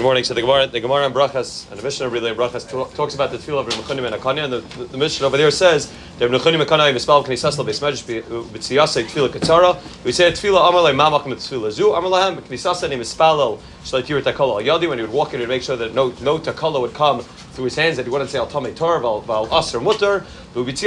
Good morning. So the Gemara, the Gemara in Brachas and the Mishnah really in Brachas talks about the tefillah of Reb Nechunim and Akanya, and the, the, the Mishnah over there says that Reb Nechunim and Akanya mispal knisas lo beismedrash b'tziyasei tefillah katzara. We say tefillah amar lei mamakim tefillah zu amar lahem knisas ani mispalel shalei tir takala al yadi. When he would walk in, he make sure that no no takala would come through his hands, that he wouldn't say al tamei tor val val aser mutter. When he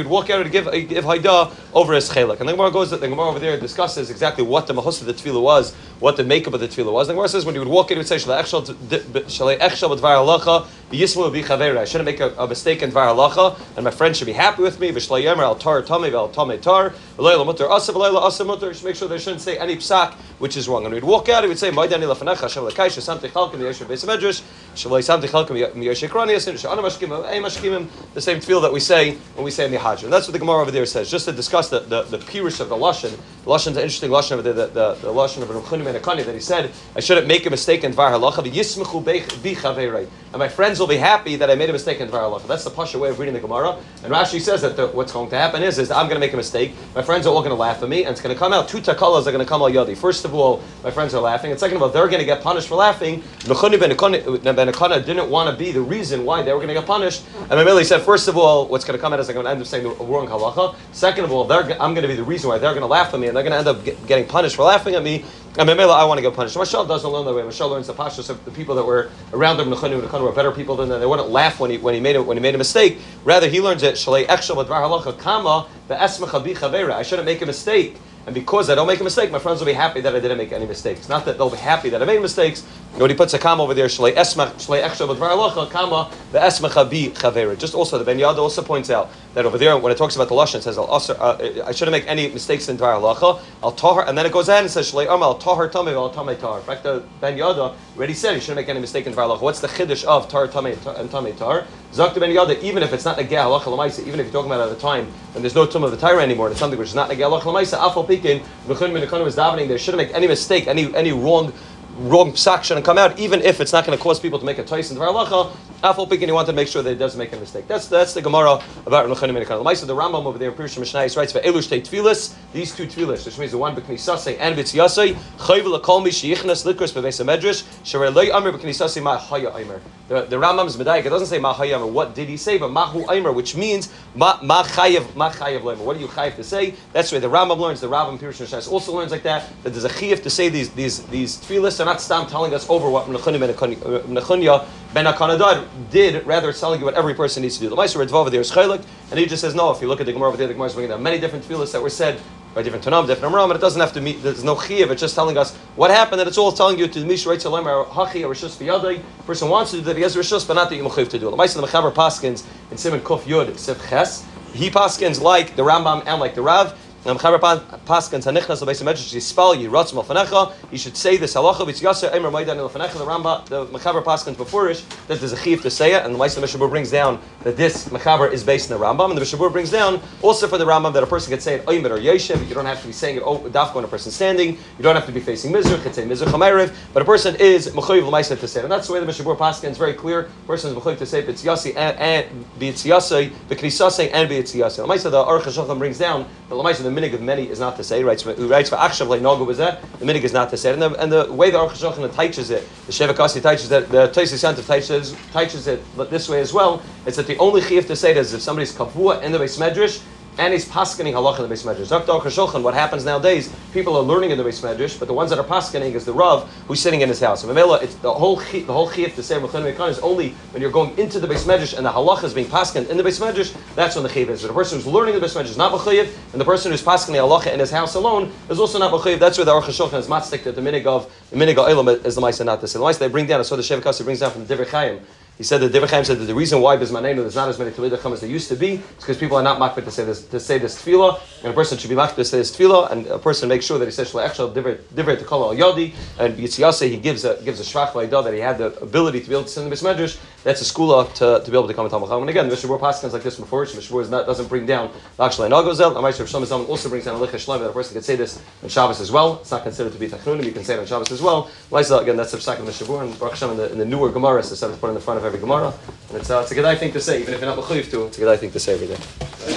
would walk out to give uh, give hayda over his chelak. And the Gemara goes the Gemara over there discusses exactly what the mahus of the tefillah was, what the makeup of the tefillah was. The Gemara says when he would walk in, he would say shalei echshal b'dvar halacha yismu b'chavera. I shouldn't make a, a mistake in dvar halacha, and my friend should be happy with me. V'shalei yemer al tar tamei v'al tamei tar v'leila mutter asa v'leila asa mutter. Should make sure they shouldn't say any psak which is wrong. And we'd walk out, he would say ma'idani lefanacha Hashem lekaish samti chalkim yesher beis medrash shalei samti chalkim miyesher kranias and shana mashkim ei mashkim the same tefillah that we say when we say Hajj. And that's what the Gemara over there says. Just to discuss the the, the pirush of the lashon. The lashon is an interesting lashon over there. The, the, the lashon of Ruchunim and Akani that he said I shouldn't make a mistake in dvar halacha. Yismechu bi And my friends will be happy that I made a mistake in dvar halacha. That's the pasha way of reading the Gemara. And Rashi says that the, what's going to happen is is I'm going to make a mistake. My friends are all going to laugh at me, and it's going to come out two takalas are going to come al yadi. First of all, my friends are laughing, and second of all, they're going to get punished for laughing. Nuchunim ben Akana uh, didn't want to be the reason why they were going to get punished. And Mamili said, first of all, what's going to come out is I'm going to end up saying the wrong halacha. Second of all, I'm going to be the reason why they're going to laugh at me, and they're going to end up get, getting punished for laughing at me. And Mamela, I want to get punished. Mashal doesn't learn that way. Mashal learns the pashas of the people that were around him. Nechanu and were better people than them. They wouldn't laugh when he when he made it when he made a mistake. Rather, he learns it. Shalei echshel b'dvar halacha kama be'esmecha bi I shouldn't make a mistake. And because I don't make a mistake, my friends will be happy that I didn't make any mistakes. Not that they'll be happy that I made mistakes. You When he puts a comma over there, shlei esmach, shlei echshav halacha, comma, the esmacha bi chavera. Just also, the Ben Yad also points out that over there, when it talks about the lashon, it says, uh, I shouldn't make any mistakes in dvar. I'll tahar, and then it goes on and says, shlei arma, I'll tahar tamei, I'll tamei tar. In fact, the Ben Yada already said he shouldn't make any mistake in dvar. What's the chiddush of tar tamei and tamei tar? Zakta Ben Yada, even if it's not negeh halacha lamaisa, even if you're talking about at a time when there's no tum of the Torah anymore, it's something which is not negeh halacha lamaisa, afal pikin, v'chun min was davening, they shouldn't make any mistake, any any wrong wrong psak shouldn't come out, even if it's not going to cause people to make a toys in the Dvar Afal Pikin, he wanted to make sure that he doesn't make a mistake. That's that's the Gemara about Rechanim and. The Rambam over there Pirush Mishnayis writes for Elush Tfilis, these two Tfilis, which means the one B'Knisasei and B'Tziasei, Chayv L'Kol Mi Sheyichnas Likros B'Veis Medrash, Sharei Loi Amr B'Knisasei Ma Haya Aimer. The the Rambam's Medayik, it doesn't say Ma Haya what did he say, but Mahu Aimer, which means Ma Ma Chayev Ma Chayev. What do you Chayev to say? That's where the Rambam learns. The Rambam Pirush Mishnayis also learns like that. That there's a Chayev to say these these these Tfilis are not stam telling us over what Nechunya ben Akanadad uh, did, rather it's telling you what every person needs to do. The Meister Redvova there is chaylik, and he just says no. If you look at the Gemara the Gemara is bringing down many different tefillahs that were said by different Tanam, different Amram, but it doesn't have to meet, there's no chiyav, it's just telling us what happened, and it's all telling you to the Misha Reitzah Lemer, Hachi, or Rishus person wants to do that, he has Rishus, but not that you mechayiv to do it. The Meister, the Mechaber Paskins, in Simon Kuf Yud, Sif Ches, he Paskins like the Rambam and like the Rav, you should say this halacha b'tziyaser emer maidan lefenecha. The Ramba, the Mechaber Paskins before it that there's a chiv to say it, and the Meister Mishabur brings down that this Mechaber is based in the Rambam, and the Mishabur brings down also for the Rambam that a person can say it oimer or yeshiv. You don't have to be saying it oh, dafka when a person standing. You don't have to be facing mizrach. Could say mizrach chamayriv, but a person is mechayiv l'maisa to say it, and that's the way the Mishabur Paskins very clear. A person is mechayiv to say b'tziyasi and, b'tziyasi b'knisasei and b'tziyasi. The Meister the Aruch Hashulchan brings down the Lamaisa the minig of many is not to say. Writes, writes for Achshav like Nogu was that. The minig is not to say. And the, and the way the Aruch Hashulchan teaches it, the Shevakasi teaches that the Tosis Yanta teaches, teaches it this way as well. It's that the only chiyuv to say it is if somebody's kavua in the base medrash and he's paskening halacha in the base medrash. Dr. Shulchan, what happens nowadays, people are learning in the base medrash, but the ones that are paskening is the Rav who's sitting in his house. And it's the whole the whole chiyuv to say Mechan is only when you're going into the base medrash and the halacha is being paskened in the base medrash, that's when the chiyuv is. But the person who's learning the base medrash is not mechayiv, and the person who's paskening halacha in his house alone is also not mechayiv. That's where the Aruch Shulchan is matzdik that the minig of the minig of is the Maisa not to say. The Maisa they bring down, so the Shevakasi brings down from the Divrei he said that Chaim said that the reason why Bismanenu there's not as many Talmidei as there used to be is because people are not makbid to say this to say this tefillah, and a person should be makbid to say this tefillah, and a person makes sure that he says Shalachshal Divrei Tekala Al Yadi, and Yitziyase he gives a gives a shvach that he had the ability to be able to send the Bismedrash. That's a school to, to be able to come to Talmud And again, Mishnah Paskins like this before. Mishnah not doesn't bring down actually Nagozel. And Ma'aser Shlomo also brings down a Licha Shlomo that a person can say this on Shabbos as well. It's not considered to be Tachnunim. You can say it on Shabbos as well. Again, that's the Psak of Mishnah and Baruch Hashem in the, in the newer Gemara, so it's put in the front of every Gemara. And it's, uh, it's a good thing to say, even if you're not mechuyev to. It's a good thing to say every day.